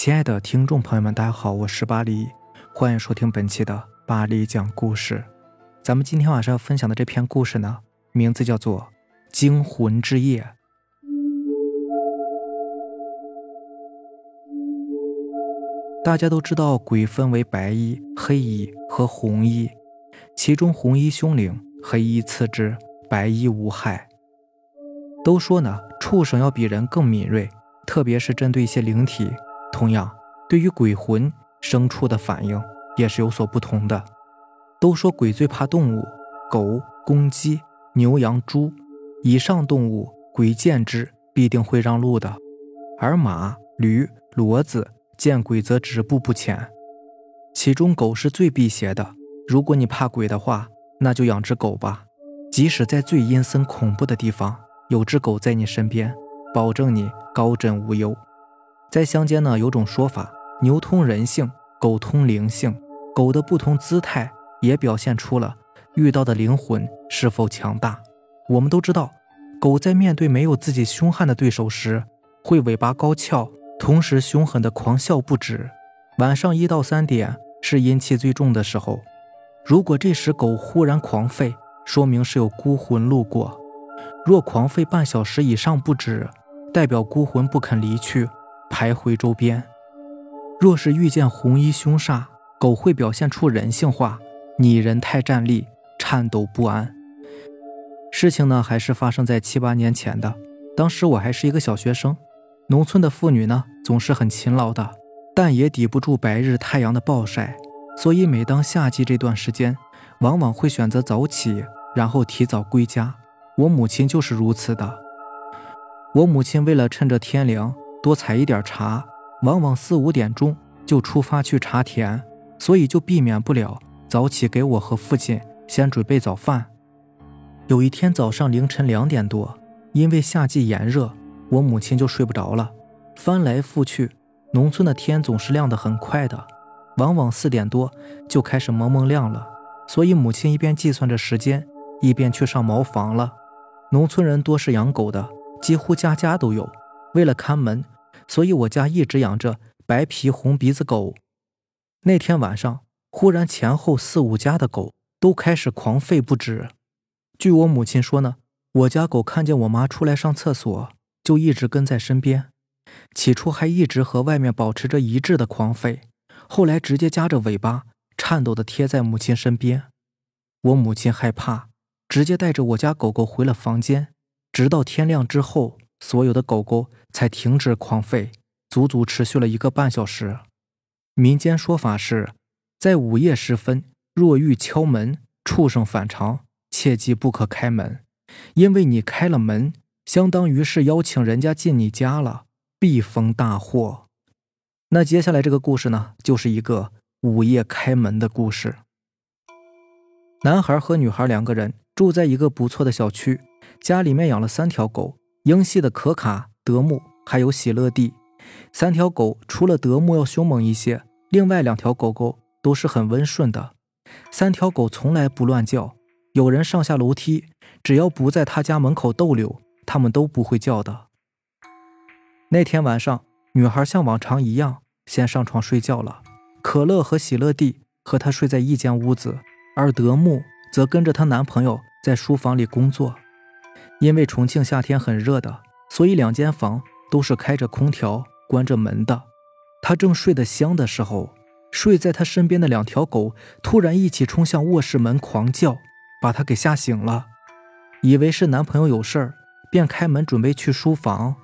亲爱的听众朋友们，大家好，我是巴黎，欢迎收听本期的巴黎讲故事。咱们今天晚上要分享的这篇故事呢，名字叫做《惊魂之夜》。大家都知道，鬼分为白衣、黑衣和红衣，其中红衣凶灵，黑衣次之，白衣无害。都说呢，畜生要比人更敏锐，特别是针对一些灵体。同样，对于鬼魂，牲畜的反应也是有所不同的。都说鬼最怕动物，狗、公鸡、牛、羊、猪以上动物，鬼见之必定会让路的，而马、驴、骡子。见鬼则止步不前，其中狗是最辟邪的。如果你怕鬼的话，那就养只狗吧。即使在最阴森恐怖的地方，有只狗在你身边，保证你高枕无忧。在乡间呢，有种说法：牛通人性，狗通灵性。狗的不同姿态也表现出了遇到的灵魂是否强大。我们都知道，狗在面对没有自己凶悍的对手时，会尾巴高翘。同时凶狠的狂笑不止，晚上一到三点是阴气最重的时候。如果这时狗忽然狂吠，说明是有孤魂路过；若狂吠半小时以上不止，代表孤魂不肯离去，徘徊周边。若是遇见红衣凶煞，狗会表现出人性化，拟人态站立，颤抖不安。事情呢，还是发生在七八年前的，当时我还是一个小学生。农村的妇女呢，总是很勤劳的，但也抵不住白日太阳的暴晒，所以每当夏季这段时间，往往会选择早起，然后提早归家。我母亲就是如此的。我母亲为了趁着天凉多采一点茶，往往四五点钟就出发去茶田，所以就避免不了早起给我和父亲先准备早饭。有一天早上凌晨两点多，因为夏季炎热。我母亲就睡不着了，翻来覆去，农村的天总是亮得很快的，往往四点多就开始蒙蒙亮了。所以母亲一边计算着时间，一边去上茅房了。农村人多是养狗的，几乎家家都有。为了看门，所以我家一直养着白皮红鼻子狗。那天晚上，忽然前后四五家的狗都开始狂吠不止。据我母亲说呢，我家狗看见我妈出来上厕所。就一直跟在身边，起初还一直和外面保持着一致的狂吠，后来直接夹着尾巴，颤抖的贴在母亲身边。我母亲害怕，直接带着我家狗狗回了房间。直到天亮之后，所有的狗狗才停止狂吠，足足持续了一个半小时。民间说法是，在午夜时分，若遇敲门，畜生反常，切记不可开门，因为你开了门。相当于是邀请人家进你家了，必逢大祸。那接下来这个故事呢，就是一个午夜开门的故事。男孩和女孩两个人住在一个不错的小区，家里面养了三条狗：英系的可卡、德牧，还有喜乐蒂。三条狗除了德牧要凶猛一些，另外两条狗狗都是很温顺的。三条狗从来不乱叫，有人上下楼梯，只要不在他家门口逗留。他们都不会叫的。那天晚上，女孩像往常一样先上床睡觉了。可乐和喜乐蒂和她睡在一间屋子，而德牧则跟着她男朋友在书房里工作。因为重庆夏天很热的，所以两间房都是开着空调、关着门的。她正睡得香的时候，睡在她身边的两条狗突然一起冲向卧室门狂叫，把她给吓醒了，以为是男朋友有事儿。便开门准备去书房，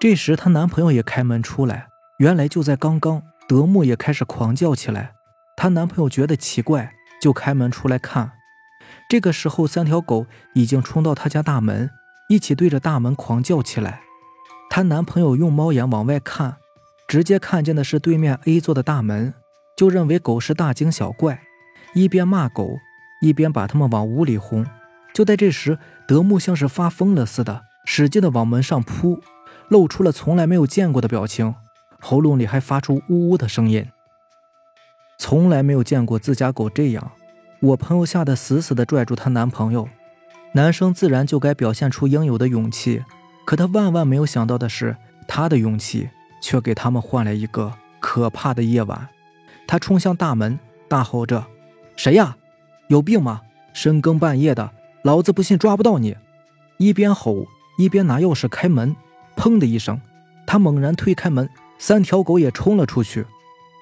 这时她男朋友也开门出来。原来就在刚刚，德牧也开始狂叫起来。她男朋友觉得奇怪，就开门出来看。这个时候，三条狗已经冲到他家大门，一起对着大门狂叫起来。她男朋友用猫眼往外看，直接看见的是对面 A 座的大门，就认为狗是大惊小怪，一边骂狗，一边把他们往屋里轰。就在这时，德牧像是发疯了似的，使劲的往门上扑，露出了从来没有见过的表情，喉咙里还发出呜呜的声音。从来没有见过自家狗这样，我朋友吓得死死的拽住她男朋友。男生自然就该表现出应有的勇气，可他万万没有想到的是，他的勇气却给他们换来一个可怕的夜晚。他冲向大门，大吼着：“谁呀？有病吗？深更半夜的，老子不信抓不到你！”一边吼一边拿钥匙开门。砰的一声，他猛然推开门，三条狗也冲了出去。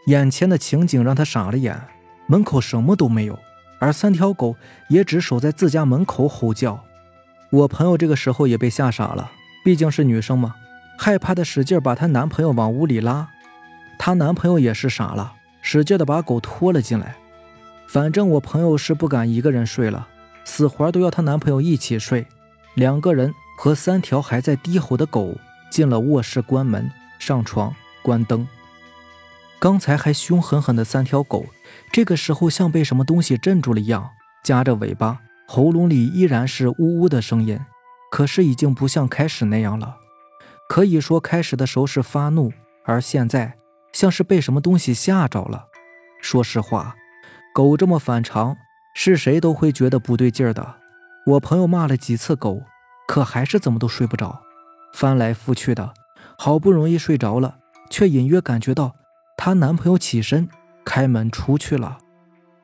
眼前的情景让他傻了眼，门口什么都没有，而三条狗也只守在自家门口吼叫。我朋友这个时候也被吓傻了，毕竟是女生嘛，害怕的使劲把她男朋友往屋里拉。她男朋友也是傻了，使劲的把狗拖了进来。反正我朋友是不敢一个人睡了，死活都要她男朋友一起睡。两个人和三条还在低吼的狗进了卧室，关门，上床，关灯。刚才还凶狠狠的三条狗，这个时候像被什么东西镇住了一样，夹着尾巴。喉咙里依然是呜呜的声音，可是已经不像开始那样了。可以说，开始的时候是发怒，而现在像是被什么东西吓着了。说实话，狗这么反常，是谁都会觉得不对劲儿的。我朋友骂了几次狗，可还是怎么都睡不着，翻来覆去的，好不容易睡着了，却隐约感觉到她男朋友起身开门出去了。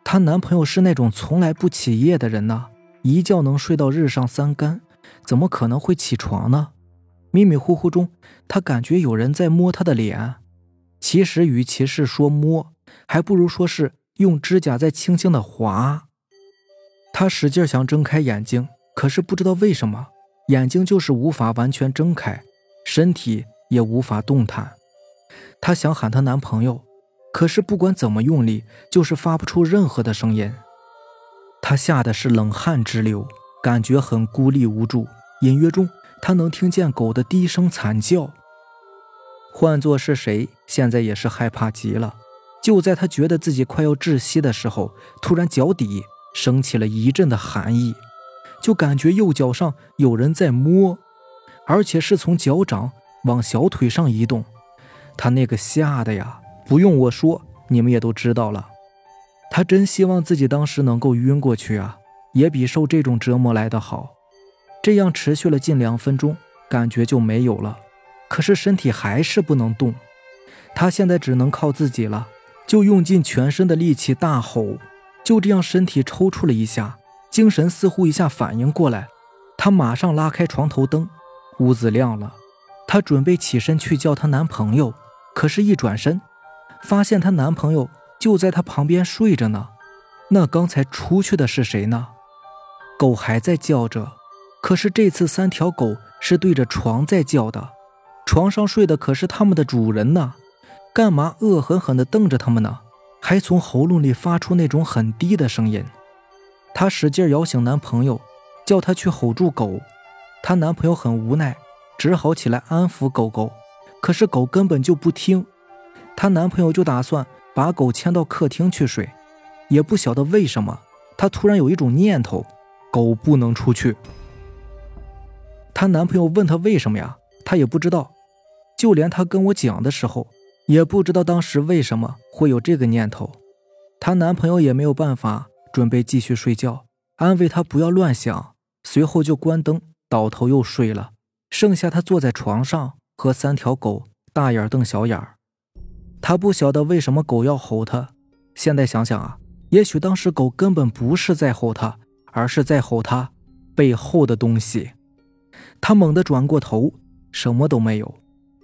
她男朋友是那种从来不起夜的人呢。一觉能睡到日上三竿，怎么可能会起床呢？迷迷糊糊中，他感觉有人在摸他的脸。其实，与其是说摸，还不如说是用指甲在轻轻的划。他使劲想睁开眼睛，可是不知道为什么，眼睛就是无法完全睁开，身体也无法动弹。她想喊她男朋友，可是不管怎么用力，就是发不出任何的声音。他吓得是冷汗直流，感觉很孤立无助。隐约中，他能听见狗的低声惨叫。换作是谁，现在也是害怕极了。就在他觉得自己快要窒息的时候，突然脚底升起了一阵的寒意，就感觉右脚上有人在摸，而且是从脚掌往小腿上移动。他那个吓得呀，不用我说，你们也都知道了。他真希望自己当时能够晕过去啊，也比受这种折磨来的好。这样持续了近两分钟，感觉就没有了。可是身体还是不能动，他现在只能靠自己了，就用尽全身的力气大吼。就这样，身体抽搐了一下，精神似乎一下反应过来，他马上拉开床头灯，屋子亮了。她准备起身去叫她男朋友，可是，一转身，发现她男朋友。就在她旁边睡着呢，那刚才出去的是谁呢？狗还在叫着，可是这次三条狗是对着床在叫的，床上睡的可是他们的主人呢，干嘛恶狠狠地瞪着他们呢？还从喉咙里发出那种很低的声音。她使劲摇醒男朋友，叫他去吼住狗。她男朋友很无奈，只好起来安抚狗狗，可是狗根本就不听。她男朋友就打算。把狗牵到客厅去睡，也不晓得为什么，她突然有一种念头：狗不能出去。她男朋友问她为什么呀？她也不知道。就连她跟我讲的时候，也不知道当时为什么会有这个念头。她男朋友也没有办法，准备继续睡觉，安慰她不要乱想，随后就关灯，倒头又睡了。剩下她坐在床上和三条狗大眼瞪小眼儿。他不晓得为什么狗要吼他，现在想想啊，也许当时狗根本不是在吼他，而是在吼他背后的东西。他猛地转过头，什么都没有。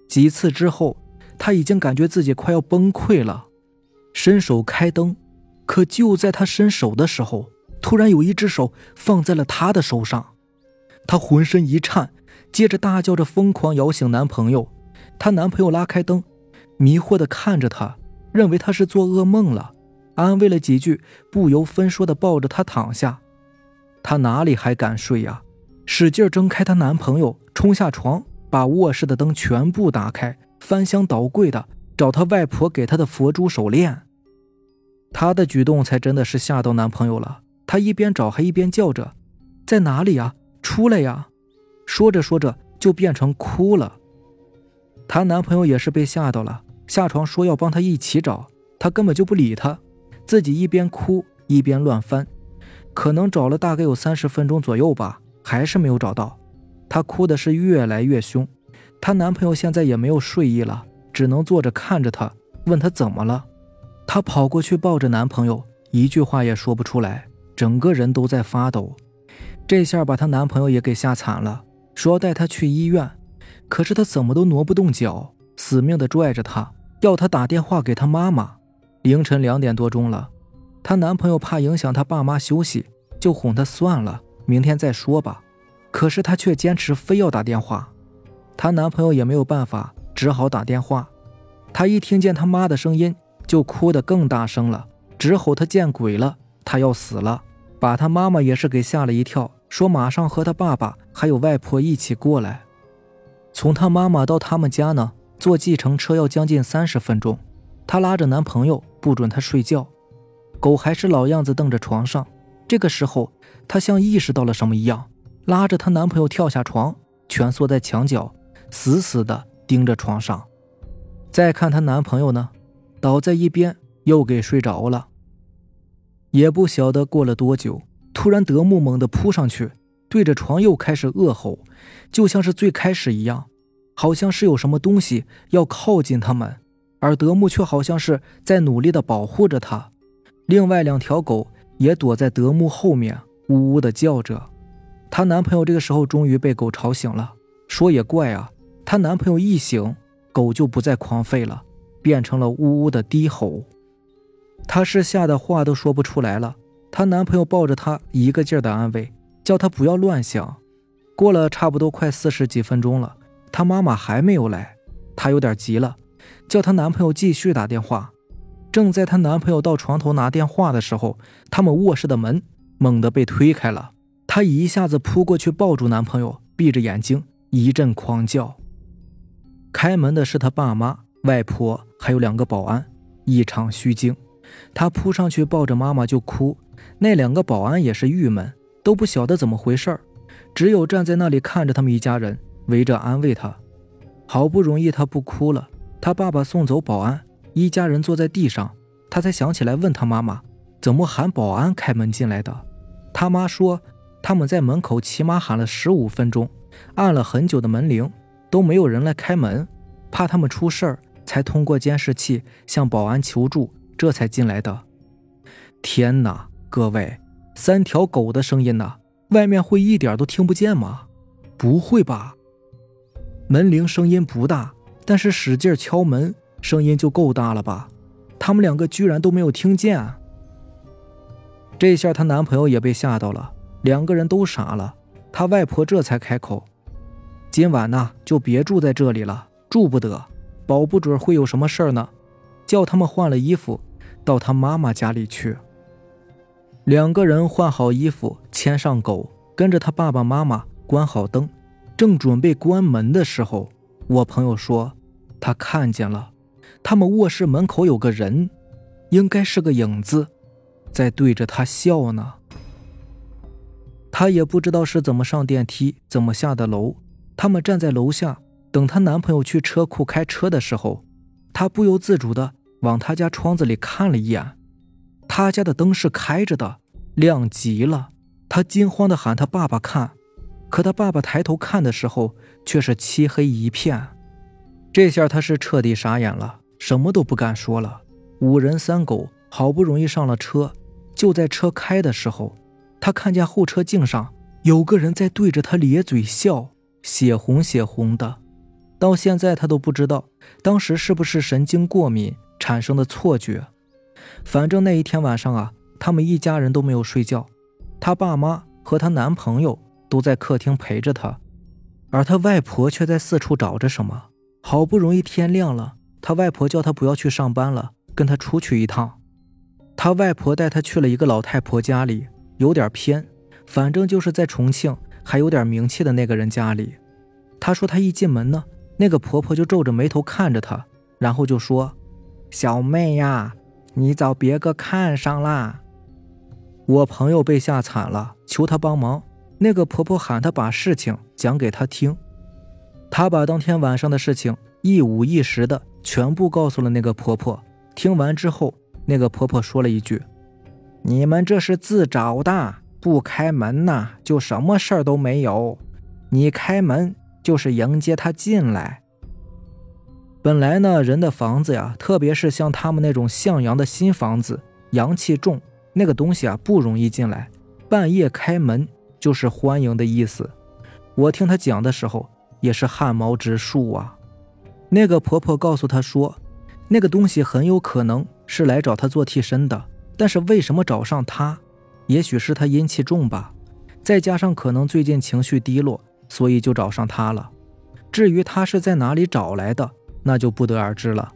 几次之后，他已经感觉自己快要崩溃了，伸手开灯，可就在他伸手的时候，突然有一只手放在了他的手上，他浑身一颤，接着大叫着疯狂摇醒男朋友。她男朋友拉开灯。迷惑地看着他，认为他是做噩梦了，安慰了几句，不由分说地抱着他躺下。他哪里还敢睡呀？使劲睁开她男朋友，冲下床，把卧室的灯全部打开，翻箱倒柜的找她外婆给她的佛珠手链。她的举动才真的是吓到男朋友了。他一边找还一边叫着：“在哪里呀？出来呀！”说着说着就变成哭了。她男朋友也是被吓到了。下床说要帮他一起找，他根本就不理他，自己一边哭一边乱翻，可能找了大概有三十分钟左右吧，还是没有找到。她哭的是越来越凶，她男朋友现在也没有睡意了，只能坐着看着她，问她怎么了。她跑过去抱着男朋友，一句话也说不出来，整个人都在发抖。这下把她男朋友也给吓惨了，说要带她去医院，可是她怎么都挪不动脚，死命的拽着她，要她打电话给她妈妈。凌晨两点多钟了，她男朋友怕影响她爸妈休息，就哄她算了，明天再说吧。可是她却坚持非要打电话，她男朋友也没有办法，只好打电话。她一听见他妈的声音，就哭得更大声了，直吼她见鬼了，她要死了，把她妈妈也是给吓了一跳。说马上和她爸爸还有外婆一起过来。从她妈妈到他们家呢，坐计程车要将近三十分钟。她拉着男朋友不准他睡觉，狗还是老样子瞪着床上。这个时候，她像意识到了什么一样，拉着她男朋友跳下床，蜷缩在墙角，死死地盯着床上。再看她男朋友呢，倒在一边又给睡着了。也不晓得过了多久。突然，德牧猛地扑上去，对着床又开始恶吼，就像是最开始一样，好像是有什么东西要靠近他们，而德牧却好像是在努力的保护着他。另外两条狗也躲在德牧后面，呜呜的叫着。她男朋友这个时候终于被狗吵醒了，说也怪啊，她男朋友一醒，狗就不再狂吠了，变成了呜呜的低吼。她是吓得话都说不出来了。她男朋友抱着她，一个劲儿的安慰，叫她不要乱想。过了差不多快四十几分钟了，她妈妈还没有来，她有点急了，叫她男朋友继续打电话。正在她男朋友到床头拿电话的时候，他们卧室的门猛地被推开了，她一下子扑过去抱住男朋友，闭着眼睛一阵狂叫。开门的是她爸妈、外婆，还有两个保安，一场虚惊。她扑上去抱着妈妈就哭。那两个保安也是郁闷，都不晓得怎么回事儿，只有站在那里看着他们一家人围着安慰他。好不容易他不哭了，他爸爸送走保安，一家人坐在地上，他才想起来问他妈妈怎么喊保安开门进来的。他妈说他们在门口起码喊了十五分钟，按了很久的门铃都没有人来开门，怕他们出事儿，才通过监视器向保安求助，这才进来的。天哪！各位，三条狗的声音呢？外面会一点都听不见吗？不会吧？门铃声音不大，但是使劲敲门，声音就够大了吧？他们两个居然都没有听见。这下她男朋友也被吓到了，两个人都傻了。她外婆这才开口：“今晚呢，就别住在这里了，住不得，保不准会有什么事儿呢。叫他们换了衣服，到他妈妈家里去。”两个人换好衣服，牵上狗，跟着他爸爸妈妈关好灯，正准备关门的时候，我朋友说他看见了，他们卧室门口有个人，应该是个影子，在对着他笑呢。他也不知道是怎么上电梯，怎么下的楼。他们站在楼下等她男朋友去车库开车的时候，她不由自主的往他家窗子里看了一眼。他家的灯是开着的，亮极了。他惊慌的喊他爸爸看，可他爸爸抬头看的时候，却是漆黑一片。这下他是彻底傻眼了，什么都不敢说了。五人三狗好不容易上了车，就在车开的时候，他看见后车镜上有个人在对着他咧嘴笑，血红血红的。到现在他都不知道当时是不是神经过敏产生的错觉。反正那一天晚上啊，他们一家人都没有睡觉，她爸妈和她男朋友都在客厅陪着她，而她外婆却在四处找着什么。好不容易天亮了，她外婆叫她不要去上班了，跟她出去一趟。她外婆带她去了一个老太婆家里，有点偏，反正就是在重庆还有点名气的那个人家里。她说她一进门呢，那个婆婆就皱着眉头看着她，然后就说：“小妹呀。”你找别个看上啦！我朋友被吓惨了，求她帮忙。那个婆婆喊她把事情讲给她听，她把当天晚上的事情一五一十的全部告诉了那个婆婆。听完之后，那个婆婆说了一句：“你们这是自找的，不开门呐，就什么事儿都没有。你开门就是迎接他进来。”本来呢，人的房子呀，特别是像他们那种向阳的新房子，阳气重，那个东西啊不容易进来。半夜开门就是欢迎的意思。我听他讲的时候，也是汗毛直竖啊。那个婆婆告诉他说，那个东西很有可能是来找他做替身的，但是为什么找上他？也许是他阴气重吧，再加上可能最近情绪低落，所以就找上他了。至于他是在哪里找来的？那就不得而知了。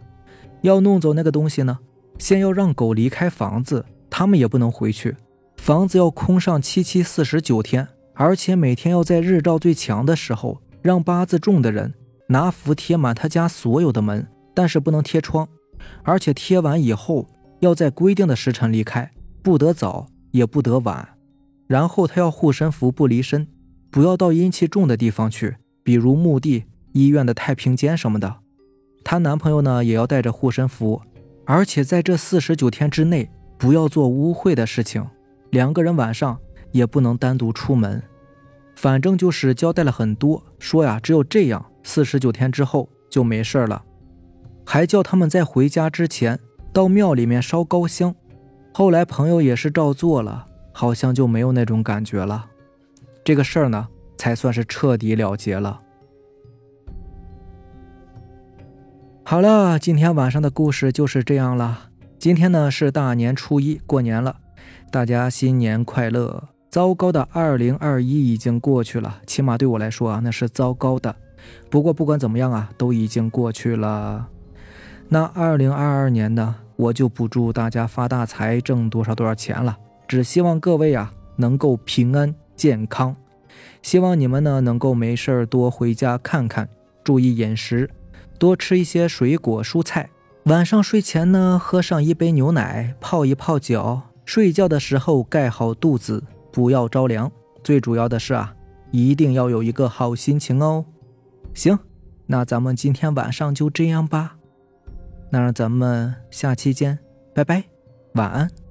要弄走那个东西呢，先要让狗离开房子，他们也不能回去。房子要空上七七四十九天，而且每天要在日照最强的时候，让八字重的人拿符贴满他家所有的门，但是不能贴窗。而且贴完以后，要在规定的时辰离开，不得早，也不得晚。然后他要护身符不离身，不要到阴气重的地方去，比如墓地、医院的太平间什么的。她男朋友呢，也要带着护身符，而且在这四十九天之内，不要做污秽的事情。两个人晚上也不能单独出门。反正就是交代了很多，说呀，只有这样，四十九天之后就没事了。还叫他们在回家之前到庙里面烧高香。后来朋友也是照做了，好像就没有那种感觉了。这个事儿呢，才算是彻底了结了。好了，今天晚上的故事就是这样了。今天呢是大年初一，过年了，大家新年快乐。糟糕的二零二一已经过去了，起码对我来说啊，那是糟糕的。不过不管怎么样啊，都已经过去了。那二零二二年呢，我就不祝大家发大财，挣多少多少钱了，只希望各位啊能够平安健康。希望你们呢能够没事儿多回家看看，注意饮食。多吃一些水果蔬菜，晚上睡前呢喝上一杯牛奶，泡一泡脚，睡觉的时候盖好肚子，不要着凉。最主要的是啊，一定要有一个好心情哦。行，那咱们今天晚上就这样吧。那让咱们下期见，拜拜，晚安。